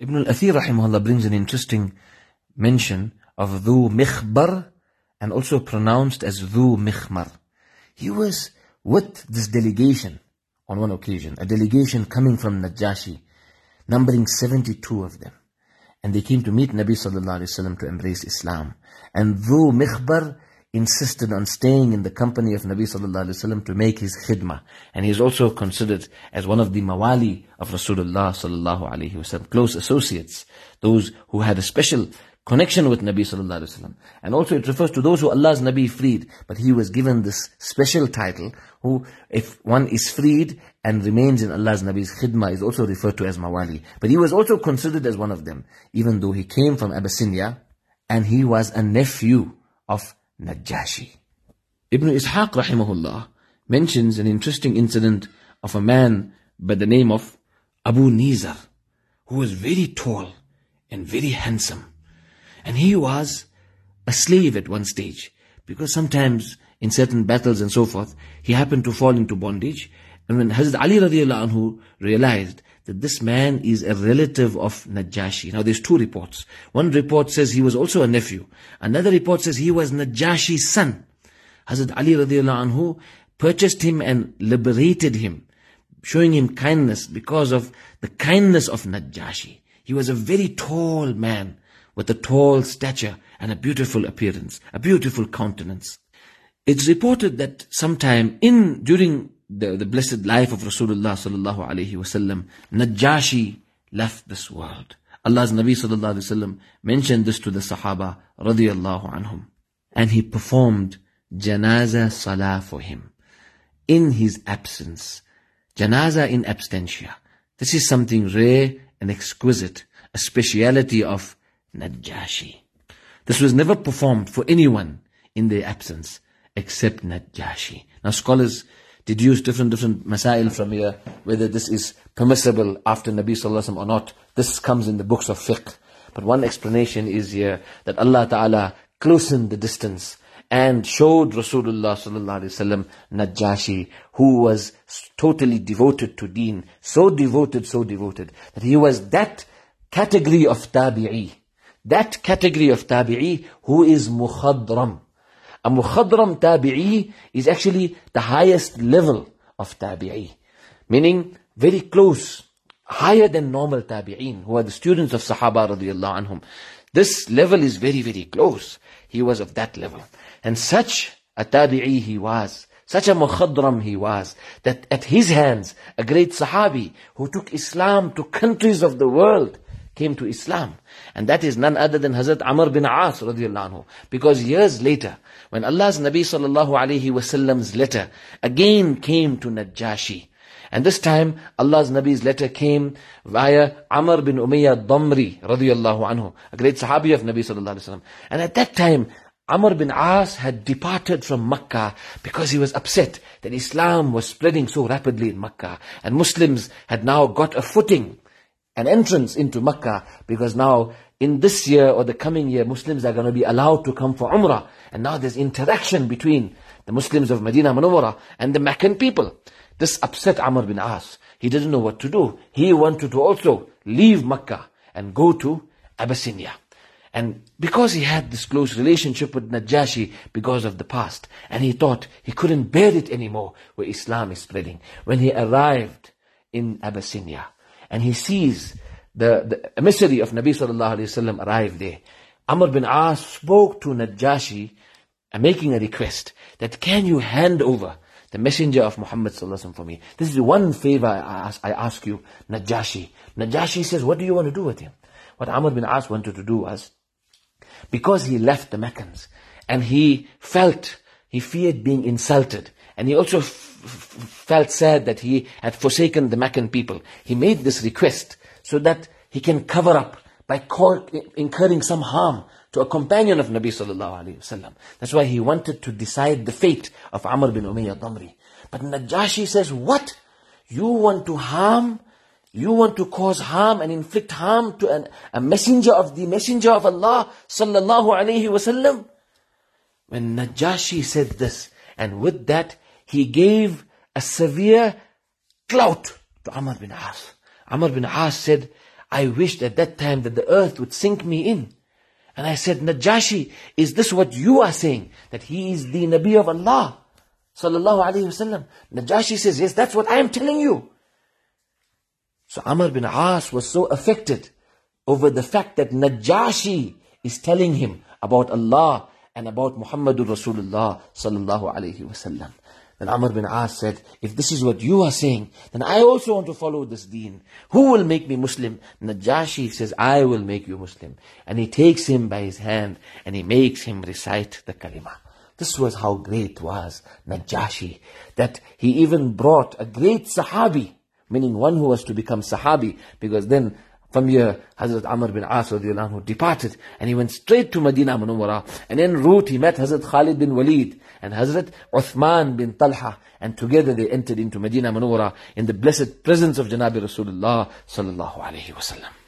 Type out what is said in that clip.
Ibn al-Athir rahimahullah brings an interesting mention of Dhu Mikhbar and also pronounced as Dhu Mikhmar. He was with this delegation on one occasion, a delegation coming from Najashi, numbering 72 of them. And they came to meet Nabi sallallahu alaihi wasallam to embrace Islam. And Dhu Mikhbar insisted on staying in the company of Nabi sallallahu alaihi wasallam to make his khidmah. And he is also considered as one of the mawali of Rasulullah sallallahu alaihi wasallam, close associates, those who had a special connection with Nabi sallallahu alaihi wasallam. And also it refers to those who Allah's Nabi freed, but he was given this special title, who if one is freed and remains in Allah's Nabi's khidmah is also referred to as mawali. But he was also considered as one of them, even though he came from Abyssinia, and he was a nephew of Najashi. Ibn Ishaq rahimahullah mentions an interesting incident of a man by the name of Abu Nizar, who was very tall and very handsome. And he was a slave at one stage, because sometimes in certain battles and so forth, he happened to fall into bondage. And when Hazrat Ali radiallahu anhu realized that this man is a relative of Najashi. Now there's two reports. One report says he was also a nephew. Another report says he was Najashi's son. Hazrat Ali radiallahu anhu purchased him and liberated him, showing him kindness because of the kindness of Najashi. He was a very tall man with a tall stature and a beautiful appearance, a beautiful countenance. It's reported that sometime in, during the, the blessed life of Rasulullah sallallahu alaihi wasallam, Najashi left this world. Allah's Nabi sallallahu alaihi wasallam mentioned this to the Sahaba radiyallahu anhum. And he performed janaza salah for him in his absence. Janaza in absentia. This is something rare and exquisite, a speciality of Najashi. This was never performed for anyone in their absence except Najashi. Now scholars deduce different different masail from here, whether this is permissible after Nabi Sallallahu Alaihi Wasallam or not. This comes in the books of fiqh. But one explanation is here that Allah Ta'ala closened the distance and showed Rasulullah Sallallahu Alaihi Wasallam Najashi, who was totally devoted to deen, so devoted, so devoted, that he was that category of tabi'i, that category of tabi'i who is mukhadram. A mukhadram tabi'i is actually the highest level of tabi'i. Meaning, very close, higher than normal tabi'in, who are the students of Sahaba radiallahu anhum. This level is very, very close. He was of that level. And such a tabi'i he was, such a mukhadram he was, that at his hands, a great sahabi who took Islam to countries of the world, came to Islam. And that is none other than Hazrat Amr bin As anhu. Because years later, when Allah's Nabi sallallahu alayhi wasallam's letter again came to Najashi, and this time Allah's Nabi's letter came via Amr bin Umayyah Damri anhu, a great sahabi of Nabi sallallahu alayhi wasallam. And at that time, Amr bin As had departed from Makkah because he was upset that Islam was spreading so rapidly in Makkah and Muslims had now got a footing an entrance into Makkah because now in this year or the coming year Muslims are going to be allowed to come for Umrah and now there's interaction between the Muslims of Medina Munawwara and the Meccan people. This upset Amr bin As. He didn't know what to do. He wanted to also leave Makkah and go to Abyssinia. And because he had this close relationship with Najashi because of the past, and he thought he couldn't bear it anymore where Islam is spreading. When he arrived in Abyssinia, and he sees the, the emissary of Nabi sallallahu alayhi wasallam arrive there. Amr bin As spoke to Najashi, uh, making a request that can you hand over the messenger of Muhammad sallallahu for me? This is the one favor I ask, I ask you, Najashi. Najashi says, what do you want to do with him? What Amr bin As wanted to do was, because he left the Meccans, and he felt, he feared being insulted, and he also felt sad that he had forsaken the Meccan people. He made this request so that he can cover up by incurring some harm to a companion of Nabi sallallahu alaihi wasallam. That's why he wanted to decide the fate of Amr bin Umayyah Damri. But Najashi says, what? You want to harm? You want to cause harm and inflict harm to an, a messenger of the messenger of Allah sallallahu alaihi wasallam? When Najashi said this, and with that he gave a severe clout to Amr bin As. Amr bin As said, I wished at that time that the earth would sink me in. And I said, Najashi, is this what you are saying? That he is the Nabi of Allah? Sallallahu alayhi wasallam. Najashi says, yes, that's what I am telling you. So Amr bin As was so affected over the fact that Najashi is telling him about Allah and about Muhammadur Rasulullah sallallahu alayhi wasallam. Then Amr bin As said, if this is what you are saying, then I also want to follow this deen. Who will make me Muslim? Najashi says, I will make you Muslim. And he takes him by his hand and he makes him recite the kalima. This was how great was Najashi, that he even brought a great Sahabi, meaning one who was to become Sahabi, because then from here, Hazrat Amr bin As anhu departed and he went straight to Medina Munawwara. And en route he met Hazrat Khalid bin Walid and Hazrat Uthman bin Talha. And together they entered into Medina Munawwara in the blessed presence of Janabi Rasulullah sallallahu alayhi wasallam.